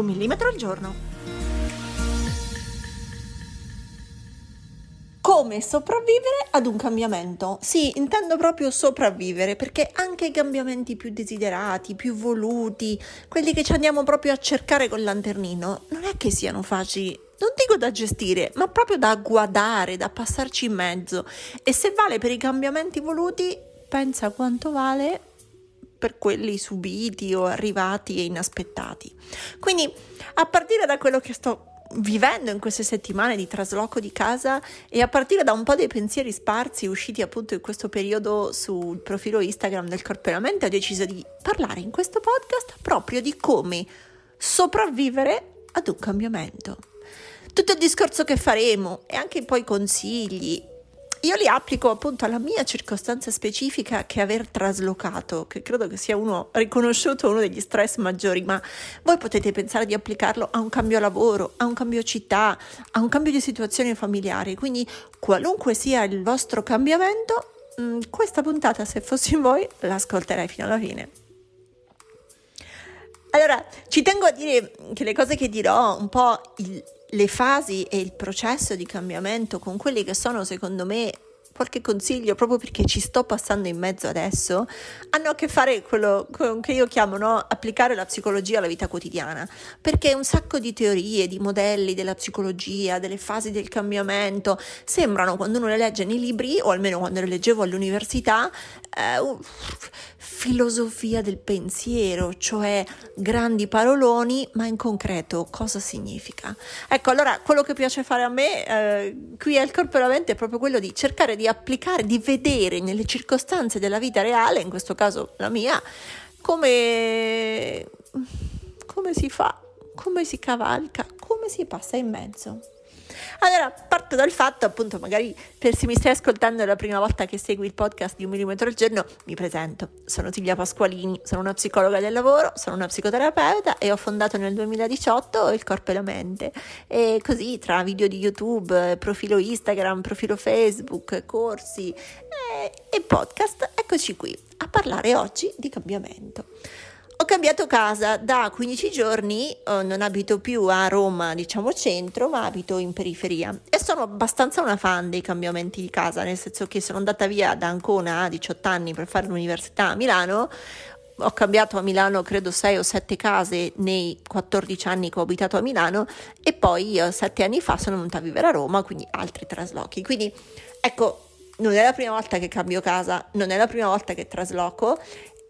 Un millimetro al giorno. Come sopravvivere ad un cambiamento? Sì, intendo proprio sopravvivere perché anche i cambiamenti più desiderati, più voluti, quelli che ci andiamo proprio a cercare col lanternino, non è che siano facili non dico da gestire, ma proprio da guardare, da passarci in mezzo. E se vale per i cambiamenti voluti, pensa quanto vale per quelli subiti o arrivati e inaspettati. Quindi, a partire da quello che sto vivendo in queste settimane di trasloco di casa e a partire da un po' dei pensieri sparsi usciti appunto in questo periodo sul profilo Instagram del Corpo e la Mente, ho deciso di parlare in questo podcast proprio di come sopravvivere ad un cambiamento. Tutto il discorso che faremo e anche poi consigli io li applico appunto alla mia circostanza specifica che aver traslocato, che credo che sia uno riconosciuto uno degli stress maggiori, ma voi potete pensare di applicarlo a un cambio lavoro, a un cambio città, a un cambio di situazione familiare, quindi qualunque sia il vostro cambiamento, mm, questa puntata se fossi in voi l'ascolterei fino alla fine. Allora, ci tengo a dire che le cose che dirò, un po' il, le fasi e il processo di cambiamento con quelli che sono secondo me qualche consiglio proprio perché ci sto passando in mezzo adesso hanno a che fare quello che io chiamo no, applicare la psicologia alla vita quotidiana. Perché un sacco di teorie, di modelli della psicologia, delle fasi del cambiamento sembrano quando uno le legge nei libri o almeno quando le leggevo all'università eh, filosofia del pensiero, cioè grandi paroloni, ma in concreto cosa significa? Ecco, allora quello che piace fare a me eh, qui al Corpo e la Mente è proprio quello di cercare di applicare, di vedere nelle circostanze della vita reale, in questo caso la mia, come, come si fa, come si cavalca, come si passa in mezzo. Allora, parto dal fatto, appunto, magari per se mi stai ascoltando è la prima volta che segui il podcast di un millimetro al giorno, mi presento. Sono Silvia Pasqualini, sono una psicologa del lavoro, sono una psicoterapeuta e ho fondato nel 2018 il Corpo e la Mente. E così tra video di YouTube, profilo Instagram, profilo Facebook, corsi e, e podcast, eccoci qui a parlare oggi di cambiamento. Ho cambiato casa. Da 15 giorni, eh, non abito più a Roma, diciamo centro, ma abito in periferia. E sono abbastanza una fan dei cambiamenti di casa, nel senso che sono andata via da Ancona a 18 anni per fare l'università a Milano, ho cambiato a Milano credo 6 o 7 case nei 14 anni che ho abitato a Milano. E poi 7 anni fa sono venuta a vivere a Roma, quindi altri traslochi. Quindi ecco, non è la prima volta che cambio casa, non è la prima volta che trasloco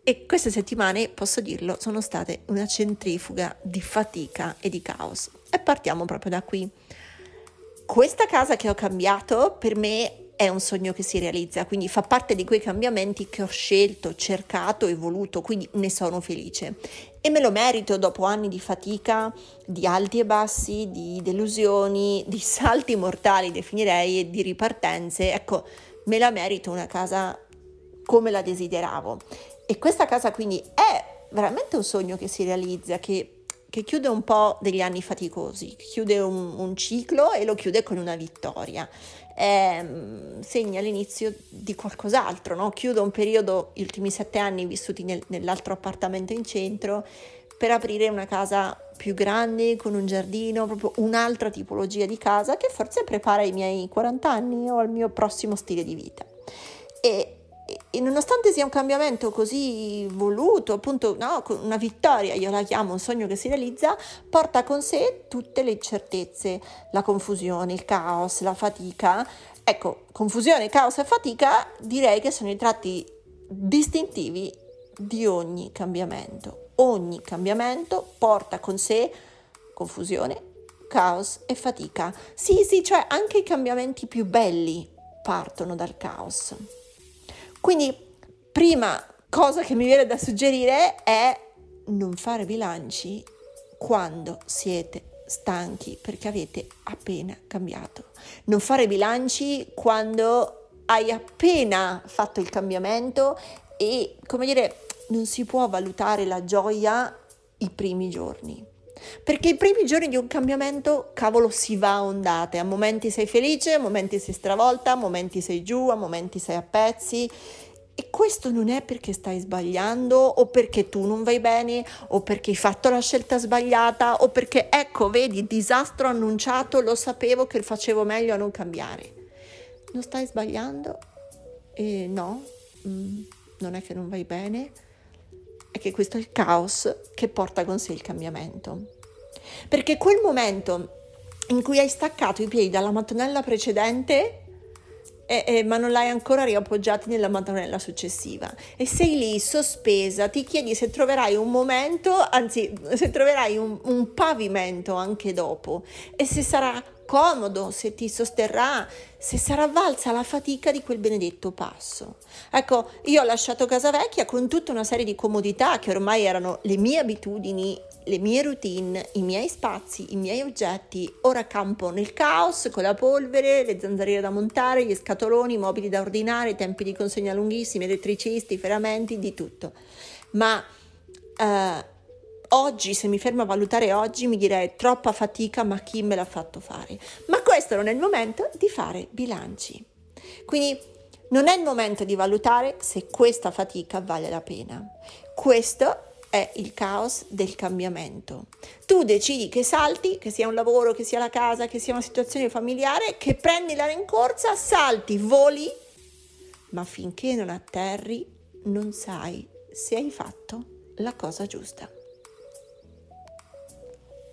e queste settimane, posso dirlo, sono state una centrifuga di fatica e di caos. E partiamo proprio da qui. Questa casa che ho cambiato per me è un sogno che si realizza, quindi fa parte di quei cambiamenti che ho scelto, cercato e voluto, quindi ne sono felice. E me lo merito dopo anni di fatica, di alti e bassi, di delusioni, di salti mortali, definirei, e di ripartenze. Ecco, me la merito una casa come la desideravo. E questa casa quindi è veramente un sogno che si realizza, che, che chiude un po' degli anni faticosi, chiude un, un ciclo e lo chiude con una vittoria. Eh, segna l'inizio di qualcos'altro, no? chiudo un periodo, gli ultimi sette anni vissuti nel, nell'altro appartamento in centro, per aprire una casa più grande, con un giardino, proprio un'altra tipologia di casa che forse prepara i miei 40 anni o al mio prossimo stile di vita. E e nonostante sia un cambiamento così voluto, appunto no, una vittoria, io la chiamo un sogno che si realizza, porta con sé tutte le incertezze, la confusione, il caos, la fatica. Ecco, confusione, caos e fatica direi che sono i tratti distintivi di ogni cambiamento. Ogni cambiamento porta con sé confusione, caos e fatica. Sì, sì, cioè anche i cambiamenti più belli partono dal caos. Quindi, prima cosa che mi viene da suggerire è non fare bilanci quando siete stanchi perché avete appena cambiato. Non fare bilanci quando hai appena fatto il cambiamento e, come dire, non si può valutare la gioia i primi giorni. Perché i primi giorni di un cambiamento, cavolo, si va a ondate. A momenti sei felice, a momenti sei stravolta, a momenti sei giù, a momenti sei a pezzi. E questo non è perché stai sbagliando o perché tu non vai bene o perché hai fatto la scelta sbagliata o perché, ecco, vedi, disastro annunciato, lo sapevo che facevo meglio a non cambiare. Non stai sbagliando? E no, mm, non è che non vai bene, che questo è il caos che porta con sé il cambiamento. Perché quel momento in cui hai staccato i piedi dalla mattonella precedente eh, eh, ma non l'hai ancora riappoggiati nella mattonella successiva e sei lì sospesa, ti chiedi se troverai un momento, anzi se troverai un, un pavimento anche dopo e se sarà comodo, se ti sosterrà, se sarà valsa la fatica di quel benedetto passo. Ecco, io ho lasciato casa vecchia con tutta una serie di comodità che ormai erano le mie abitudini, le mie routine, i miei spazi, i miei oggetti. Ora campo nel caos con la polvere, le zanzariere da montare, gli scatoloni, i mobili da ordinare, tempi di consegna lunghissimi, elettricisti, ferramenti, di tutto. Ma eh, Oggi, se mi fermo a valutare oggi, mi direi troppa fatica, ma chi me l'ha fatto fare? Ma questo non è il momento di fare bilanci. Quindi non è il momento di valutare se questa fatica vale la pena. Questo è il caos del cambiamento. Tu decidi che salti, che sia un lavoro, che sia la casa, che sia una situazione familiare, che prendi la rincorsa, salti, voli, ma finché non atterri non sai se hai fatto la cosa giusta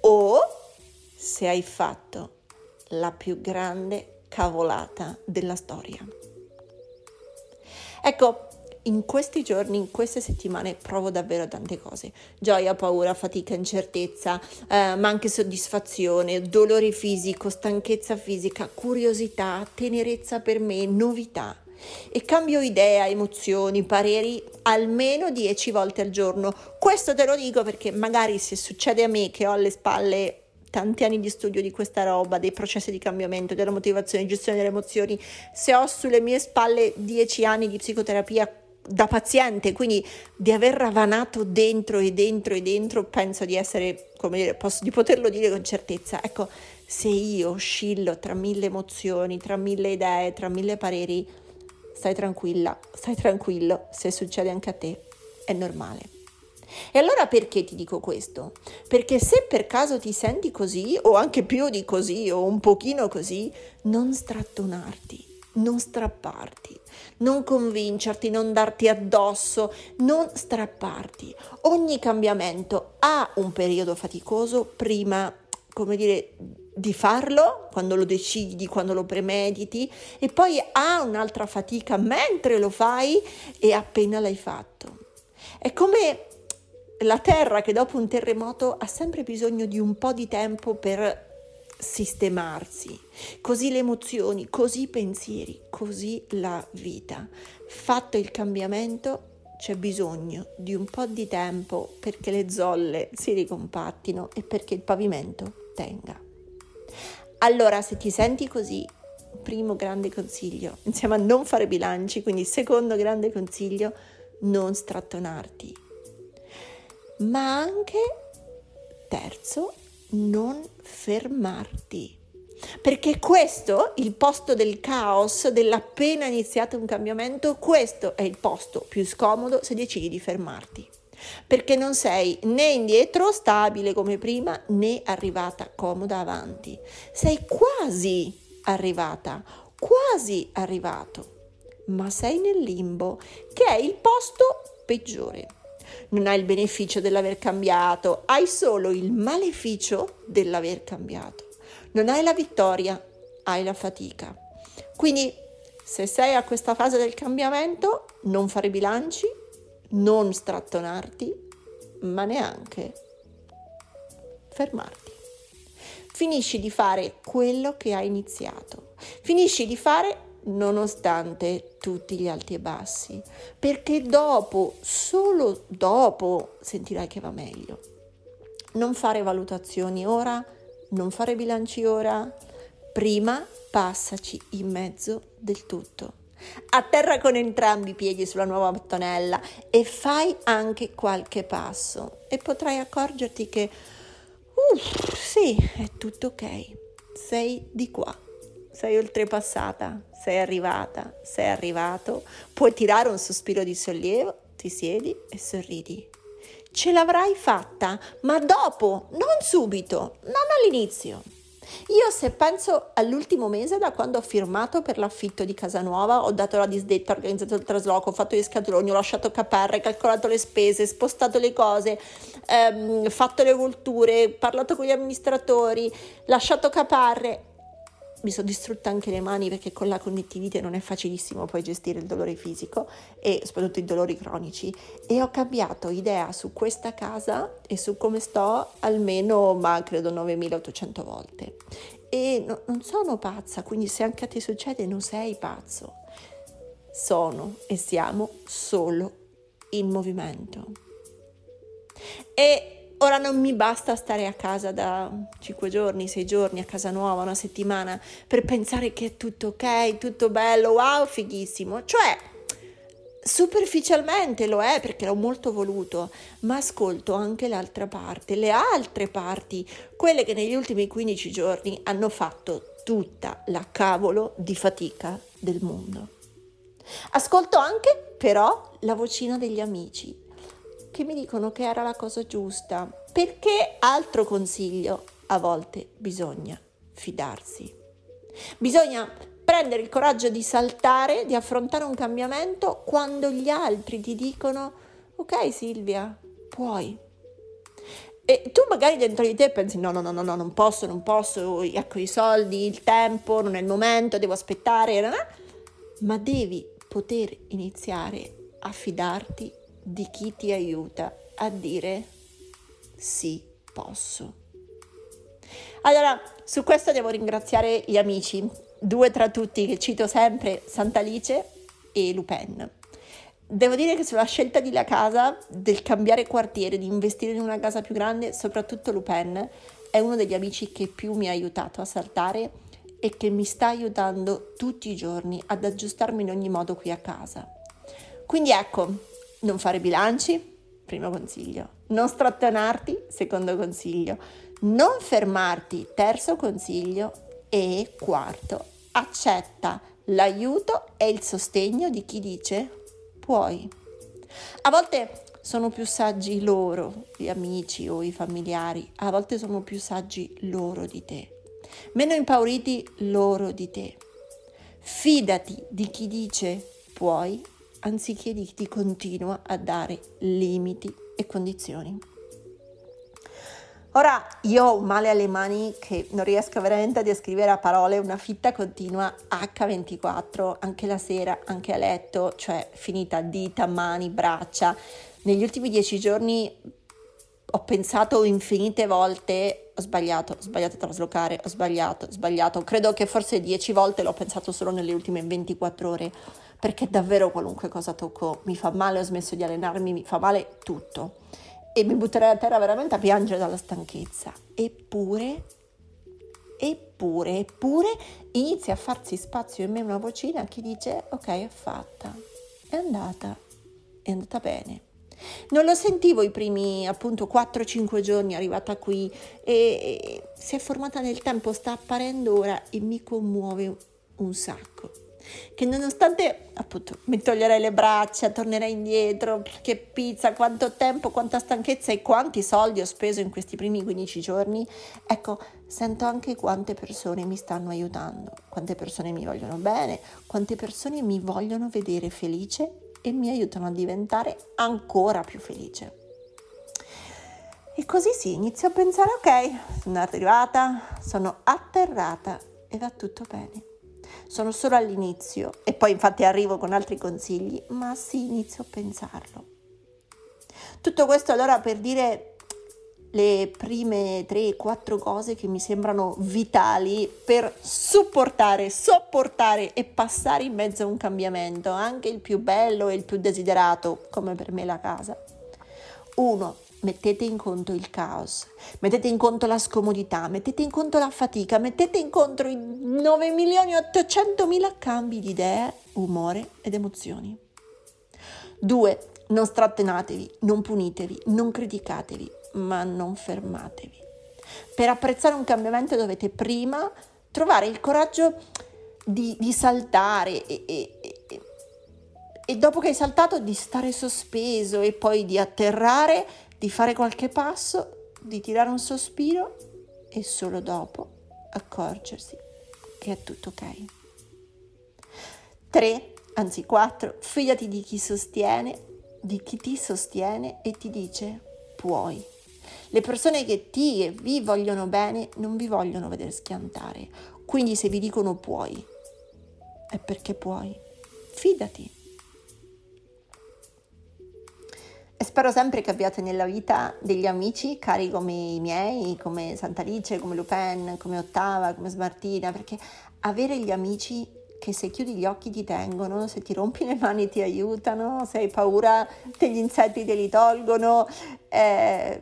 o se hai fatto la più grande cavolata della storia. Ecco, in questi giorni, in queste settimane provo davvero tante cose. Gioia, paura, fatica, incertezza, eh, ma anche soddisfazione, dolore fisico, stanchezza fisica, curiosità, tenerezza per me, novità e cambio idea, emozioni, pareri almeno 10 volte al giorno. Questo te lo dico perché magari se succede a me che ho alle spalle tanti anni di studio di questa roba, dei processi di cambiamento, della motivazione, gestione delle emozioni, se ho sulle mie spalle 10 anni di psicoterapia da paziente, quindi di aver ravanato dentro e dentro e dentro, penso di essere, come dire, posso, di poterlo dire con certezza. Ecco, se io oscillo tra mille emozioni, tra mille idee, tra mille pareri, stai tranquilla, stai tranquillo, se succede anche a te è normale. E allora perché ti dico questo? Perché se per caso ti senti così, o anche più di così, o un pochino così, non strattonarti, non strapparti, non convincerti, non darti addosso, non strapparti. Ogni cambiamento ha un periodo faticoso prima, come dire, di farlo, quando lo decidi, quando lo premediti, e poi ha un'altra fatica mentre lo fai e appena l'hai fatto. È come la terra che dopo un terremoto ha sempre bisogno di un po' di tempo per sistemarsi, così le emozioni, così i pensieri, così la vita. Fatto il cambiamento c'è bisogno di un po' di tempo perché le zolle si ricompattino e perché il pavimento tenga. Allora, se ti senti così, primo grande consiglio, insieme a non fare bilanci, quindi secondo grande consiglio, non strattonarti. Ma anche, terzo, non fermarti. Perché questo, il posto del caos, dell'appena iniziato un cambiamento, questo è il posto più scomodo se decidi di fermarti perché non sei né indietro stabile come prima né arrivata comoda avanti. Sei quasi arrivata, quasi arrivato, ma sei nel limbo, che è il posto peggiore. Non hai il beneficio dell'aver cambiato, hai solo il maleficio dell'aver cambiato. Non hai la vittoria, hai la fatica. Quindi, se sei a questa fase del cambiamento, non fare bilanci, non strattonarti, ma neanche fermarti. Finisci di fare quello che hai iniziato. Finisci di fare nonostante tutti gli alti e bassi, perché dopo, solo dopo, sentirai che va meglio. non fare valutazioni ora, non fare bilanci ora, prima passaci in mezzo del tutto. Atterra con entrambi i piedi sulla nuova mattonella e fai anche qualche passo. E potrai accorgerti che, uff, sì, è tutto ok, sei di qua. Sei oltrepassata, sei arrivata, sei arrivato, puoi tirare un sospiro di sollievo, ti siedi e sorridi. Ce l'avrai fatta, ma dopo, non subito, non all'inizio. Io se penso all'ultimo mese da quando ho firmato per l'affitto di casa nuova, ho dato la disdetta, ho organizzato il trasloco, ho fatto gli scatoloni, ho lasciato caparre, calcolato le spese, spostato le cose, ehm, fatto le culture, parlato con gli amministratori, lasciato caparre mi sono distrutta anche le mani perché con la connettività non è facilissimo poi gestire il dolore fisico e soprattutto i dolori cronici. E ho cambiato idea su questa casa e su come sto almeno ma credo 9800 volte. E no, non sono pazza quindi se anche a te succede non sei pazzo. Sono e siamo solo in movimento. E Ora non mi basta stare a casa da 5 giorni, 6 giorni, a casa nuova, una settimana, per pensare che è tutto ok, tutto bello, wow, fighissimo. Cioè, superficialmente lo è perché l'ho molto voluto, ma ascolto anche l'altra parte, le altre parti, quelle che negli ultimi 15 giorni hanno fatto tutta la cavolo di fatica del mondo. Ascolto anche però la vocina degli amici, che mi dicono che era la cosa giusta. Perché altro consiglio? A volte bisogna fidarsi. Bisogna prendere il coraggio di saltare, di affrontare un cambiamento quando gli altri ti dicono ok Silvia, puoi. E tu magari dentro di te pensi no, no, no, no, no non posso, non posso, ecco i soldi, il tempo, non è il momento, devo aspettare, ma devi poter iniziare a fidarti di chi ti aiuta a dire sì, posso. Allora, su questo devo ringraziare gli amici, due tra tutti che cito sempre, Sant'Alice e Lupin. Devo dire che sulla scelta di la casa, del cambiare quartiere, di investire in una casa più grande, soprattutto Lupin è uno degli amici che più mi ha aiutato a saltare e che mi sta aiutando tutti i giorni ad aggiustarmi in ogni modo qui a casa. Quindi ecco, non fare bilanci, primo consiglio. Non strattonarti, secondo consiglio. Non fermarti, terzo consiglio. E quarto, accetta l'aiuto e il sostegno di chi dice puoi. A volte sono più saggi loro, gli amici o i familiari, a volte sono più saggi loro di te. Meno impauriti loro di te. Fidati di chi dice puoi anziché di chi continua a dare limiti e condizioni. Ora io ho male alle mani che non riesco veramente a descrivere a parole, una fitta continua H24, anche la sera, anche a letto, cioè finita dita, mani, braccia. Negli ultimi dieci giorni ho pensato infinite volte, ho sbagliato, ho sbagliato a traslocare, ho sbagliato, ho sbagliato. Credo che forse dieci volte l'ho pensato solo nelle ultime 24 ore perché davvero qualunque cosa tocco mi fa male, ho smesso di allenarmi, mi fa male tutto e mi butterei a terra veramente a piangere dalla stanchezza. Eppure, eppure, eppure inizia a farsi spazio in me una vocina che dice ok è fatta, è andata, è andata bene. Non lo sentivo i primi appunto 4-5 giorni arrivata qui e, e si è formata nel tempo, sta apparendo ora e mi commuove un sacco che nonostante appunto mi toglierei le braccia, tornerei indietro, che pizza, quanto tempo, quanta stanchezza e quanti soldi ho speso in questi primi 15 giorni, ecco, sento anche quante persone mi stanno aiutando, quante persone mi vogliono bene, quante persone mi vogliono vedere felice e mi aiutano a diventare ancora più felice. E così sì, inizio a pensare, ok, sono arrivata, sono atterrata e va tutto bene. Sono solo all'inizio e poi infatti arrivo con altri consigli, ma sì, inizio a pensarlo. Tutto questo allora per dire le prime 3-4 cose che mi sembrano vitali per supportare, sopportare e passare in mezzo a un cambiamento, anche il più bello e il più desiderato, come per me la casa. 1. Mettete in conto il caos, mettete in conto la scomodità, mettete in conto la fatica, mettete in conto i 9 milioni e 800 mila cambi di idee, umore ed emozioni. 2. Non stratenatevi, non punitevi, non criticatevi, ma non fermatevi. Per apprezzare un cambiamento dovete prima trovare il coraggio di, di saltare e, e, e, e dopo che hai saltato di stare sospeso e poi di atterrare, di fare qualche passo, di tirare un sospiro e solo dopo accorgersi che è tutto ok. 3, anzi 4, fidati di chi sostiene, di chi ti sostiene e ti dice puoi. Le persone che ti e vi vogliono bene non vi vogliono vedere schiantare, quindi se vi dicono puoi, è perché puoi. Fidati. E spero sempre che abbiate nella vita degli amici cari come i miei, come Sant'Alice, come Lupin, come Ottava, come Smartina, perché avere gli amici che se chiudi gli occhi ti tengono, se ti rompi le mani ti aiutano, se hai paura degli insetti te li tolgono, eh,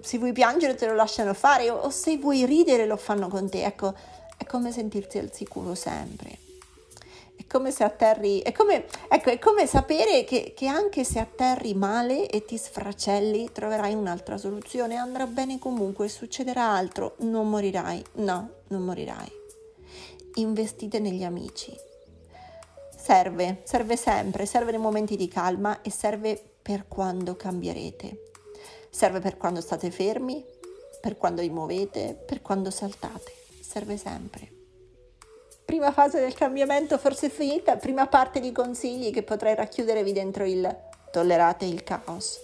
se vuoi piangere te lo lasciano fare o, o se vuoi ridere lo fanno con te. Ecco, è come sentirsi al sicuro sempre. È come se atterri, è come, ecco, è come sapere che, che anche se atterri male e ti sfracelli, troverai un'altra soluzione, andrà bene comunque, succederà altro, non morirai. No, non morirai. Investite negli amici. Serve, serve sempre, serve nei momenti di calma e serve per quando cambierete. Serve per quando state fermi, per quando vi muovete, per quando saltate serve sempre. Prima fase del cambiamento forse finita, prima parte di consigli che potrei racchiuderevi dentro il tollerate il caos.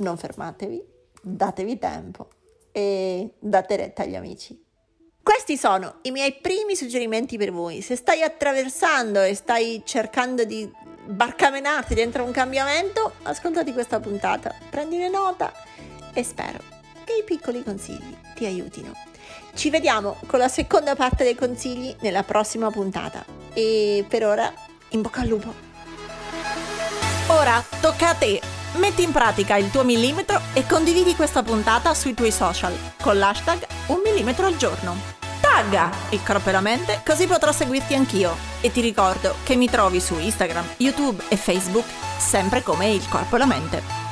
Non fermatevi, datevi tempo e date retta agli amici. Questi sono i miei primi suggerimenti per voi. Se stai attraversando e stai cercando di barcamenarti dentro un cambiamento, ascoltati questa puntata, prendine nota e spero che i piccoli consigli ti aiutino. Ci vediamo con la seconda parte dei consigli nella prossima puntata. E per ora, in bocca al lupo. Ora tocca a te. Metti in pratica il tuo millimetro e condividi questa puntata sui tuoi social con l'hashtag un millimetro al giorno. Tagga il corpo e la mente così potrò seguirti anch'io. E ti ricordo che mi trovi su Instagram, YouTube e Facebook sempre come il corpo e la mente.